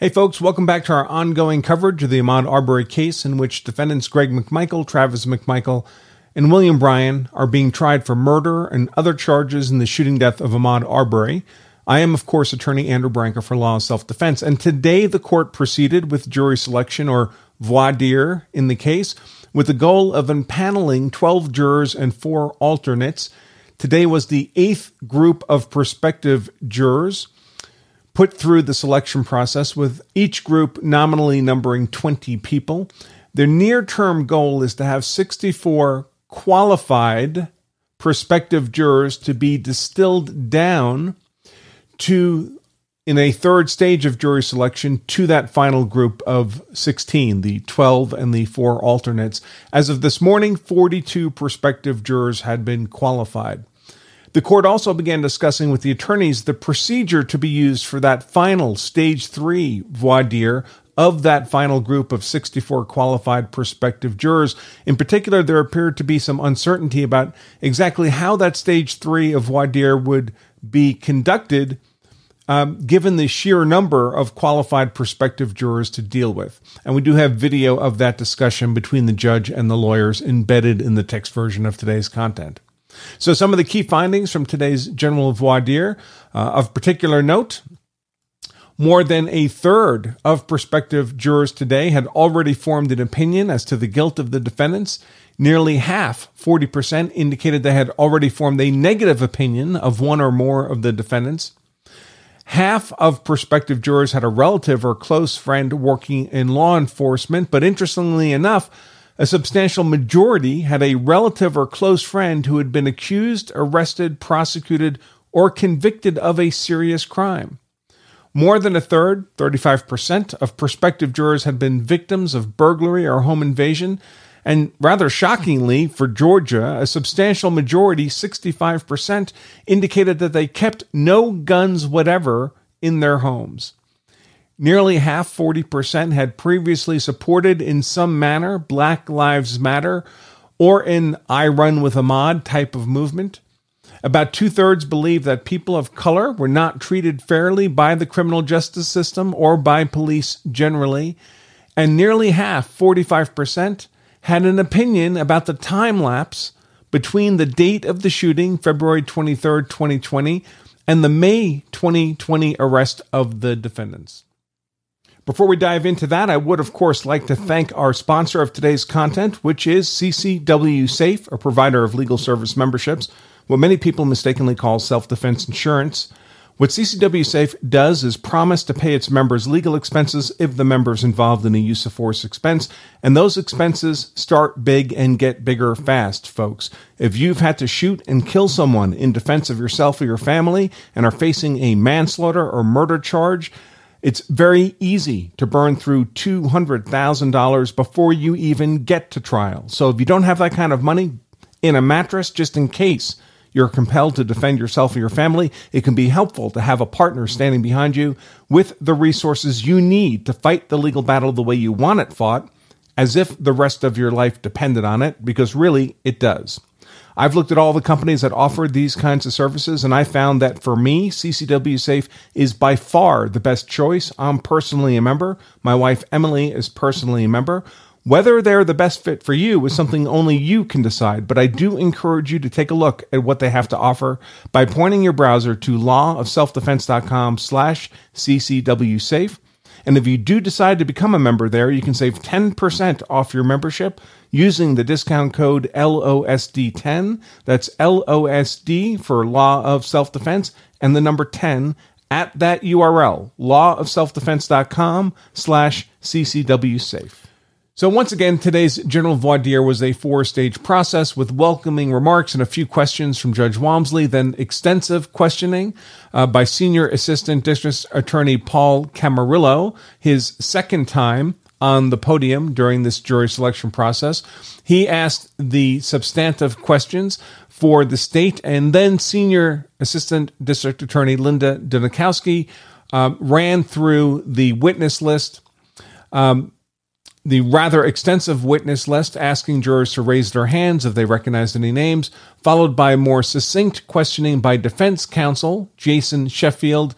Hey, folks, welcome back to our ongoing coverage of the Ahmaud Arbery case, in which defendants Greg McMichael, Travis McMichael, and William Bryan are being tried for murder and other charges in the shooting death of Ahmaud Arbery. I am, of course, attorney Andrew Branca for Law of Self Defense, and today the court proceeded with jury selection or voir dire in the case with the goal of empaneling 12 jurors and four alternates. Today was the eighth group of prospective jurors put through the selection process, with each group nominally numbering 20 people. Their near term goal is to have 64 qualified prospective jurors to be distilled down to, in a third stage of jury selection, to that final group of 16, the 12 and the four alternates. As of this morning, 42 prospective jurors had been qualified. The court also began discussing with the attorneys the procedure to be used for that final stage three voir dire of that final group of 64 qualified prospective jurors. In particular, there appeared to be some uncertainty about exactly how that stage three of voir dire would be conducted. Um, given the sheer number of qualified prospective jurors to deal with. And we do have video of that discussion between the judge and the lawyers embedded in the text version of today's content. So, some of the key findings from today's general voir dire uh, of particular note. More than a third of prospective jurors today had already formed an opinion as to the guilt of the defendants. Nearly half, 40%, indicated they had already formed a negative opinion of one or more of the defendants. Half of prospective jurors had a relative or close friend working in law enforcement, but interestingly enough, a substantial majority had a relative or close friend who had been accused, arrested, prosecuted, or convicted of a serious crime. More than a third, 35%, of prospective jurors had been victims of burglary or home invasion. And rather shockingly, for Georgia, a substantial majority, 65%, indicated that they kept no guns whatever in their homes. Nearly half, 40%, had previously supported in some manner Black Lives Matter or an I Run with Ahmaud type of movement. About two thirds believe that people of color were not treated fairly by the criminal justice system or by police generally. And nearly half, 45%, had an opinion about the time lapse between the date of the shooting, February 23, 2020, and the May 2020 arrest of the defendants. Before we dive into that, I would, of course, like to thank our sponsor of today's content, which is CCW Safe, a provider of legal service memberships, what many people mistakenly call self defense insurance. What CCW Safe does is promise to pay its members legal expenses if the member is involved in a use of force expense, and those expenses start big and get bigger fast, folks. If you've had to shoot and kill someone in defense of yourself or your family and are facing a manslaughter or murder charge, it's very easy to burn through $200,000 before you even get to trial. So if you don't have that kind of money in a mattress, just in case you're compelled to defend yourself or your family, it can be helpful to have a partner standing behind you with the resources you need to fight the legal battle the way you want it fought, as if the rest of your life depended on it, because really it does. I've looked at all the companies that offer these kinds of services, and I found that for me, CCW Safe is by far the best choice. I'm personally a member. My wife Emily is personally a member. Whether they're the best fit for you is something only you can decide, but I do encourage you to take a look at what they have to offer by pointing your browser to lawofselfdefense.com slash ccw safe. And if you do decide to become a member there, you can save 10% off your membership using the discount code LOSD10. That's LOSD for Law of Self Defense and the number 10 at that URL, lawofselfdefense.com slash CCW safe. So once again, today's general voir dire was a four-stage process with welcoming remarks and a few questions from Judge Walmsley, then extensive questioning uh, by Senior Assistant District Attorney Paul Camarillo, his second time on the podium during this jury selection process. He asked the substantive questions for the state, and then Senior Assistant District Attorney Linda Dunikoski um, ran through the witness list. Um, the rather extensive witness list asking jurors to raise their hands if they recognized any names, followed by more succinct questioning by defense counsel Jason Sheffield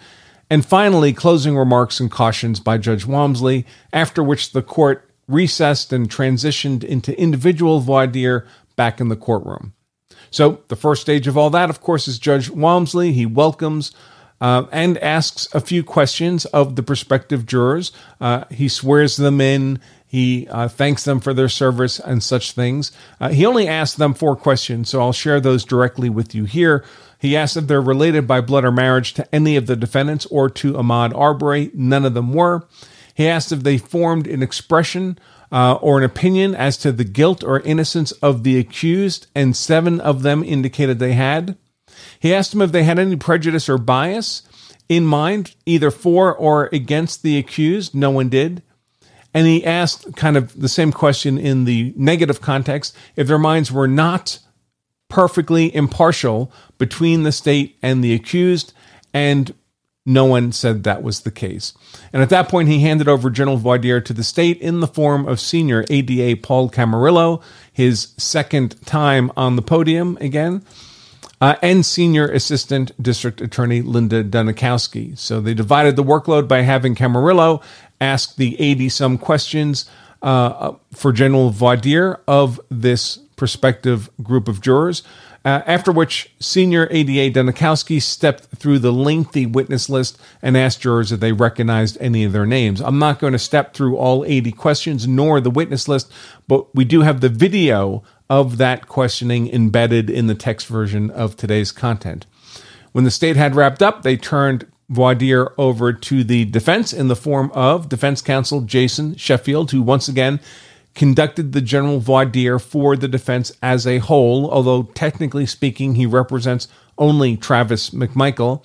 And finally, closing remarks and cautions by Judge Walmsley, after which the court recessed and transitioned into individual voir dire back in the courtroom. So, the first stage of all that, of course, is Judge Walmsley. He welcomes uh, and asks a few questions of the prospective jurors. Uh, he swears them in. He uh, thanks them for their service and such things. Uh, he only asked them four questions, so I'll share those directly with you here. He asked if they're related by blood or marriage to any of the defendants or to Ahmaud Arbery. None of them were. He asked if they formed an expression uh, or an opinion as to the guilt or innocence of the accused, and seven of them indicated they had. He asked them if they had any prejudice or bias in mind, either for or against the accused. No one did. And he asked kind of the same question in the negative context if their minds were not perfectly impartial between the state and the accused, and no one said that was the case. And at that point, he handed over general voir dire to the state in the form of senior ADA Paul Camarillo, his second time on the podium again, uh, and senior assistant district attorney Linda Dunikoski. So they divided the workload by having Camarillo ask the 80 some questions uh, for general dire of this prospective group of jurors. Uh, after which, senior ADA Dunikoski stepped through the lengthy witness list and asked jurors if they recognized any of their names. I'm not going to step through all 80 questions nor the witness list, but we do have the video of that questioning embedded in the text version of today's content. When the state had wrapped up, they turned voir dire over to the defense in the form of defense counsel Jason Sheffield, who once again conducted the general voir dire for the defense as a whole, although technically speaking, he represents only Travis McMichael.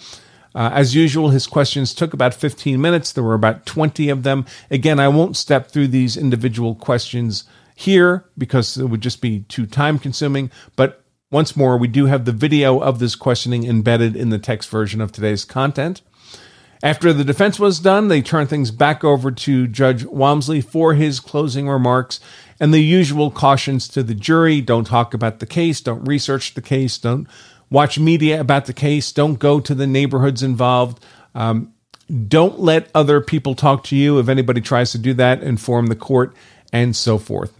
Uh, as usual, his questions took about 15 minutes. There were about 20 of them. Again, I won't step through these individual questions here because it would just be too time consuming. But once more, we do have the video of this questioning embedded in the text version of today's content. After the defense was done, they turned things back over to Judge Walmsley for his closing remarks and the usual cautions to the jury don't talk about the case, don't research the case, don't watch media about the case, don't go to the neighborhoods involved. Um, don't let other people talk to you. If anybody tries to do that, inform the court and so forth.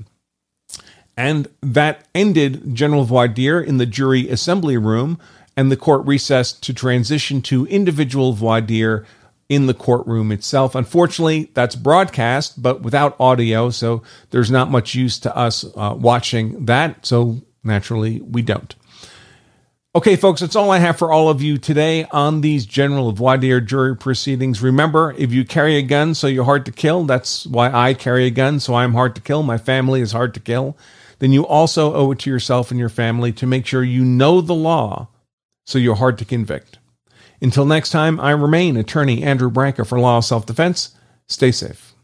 And that ended General voir in the jury assembly room and the court recessed to transition to individual voir dire in the courtroom itself. Unfortunately, that's broadcast, but without audio, so there's not much use to us uh, watching that. So naturally, we don't. Okay, folks, that's all I have for all of you today on these general voir dire jury proceedings. Remember, if you carry a gun, so you're hard to kill, that's why I carry a gun, so I'm hard to kill. My family is hard to kill. Then you also owe it to yourself and your family to make sure you know the law so you're hard to convict. Until next time, I remain attorney Andrew Branca for Law Self Defense. Stay safe.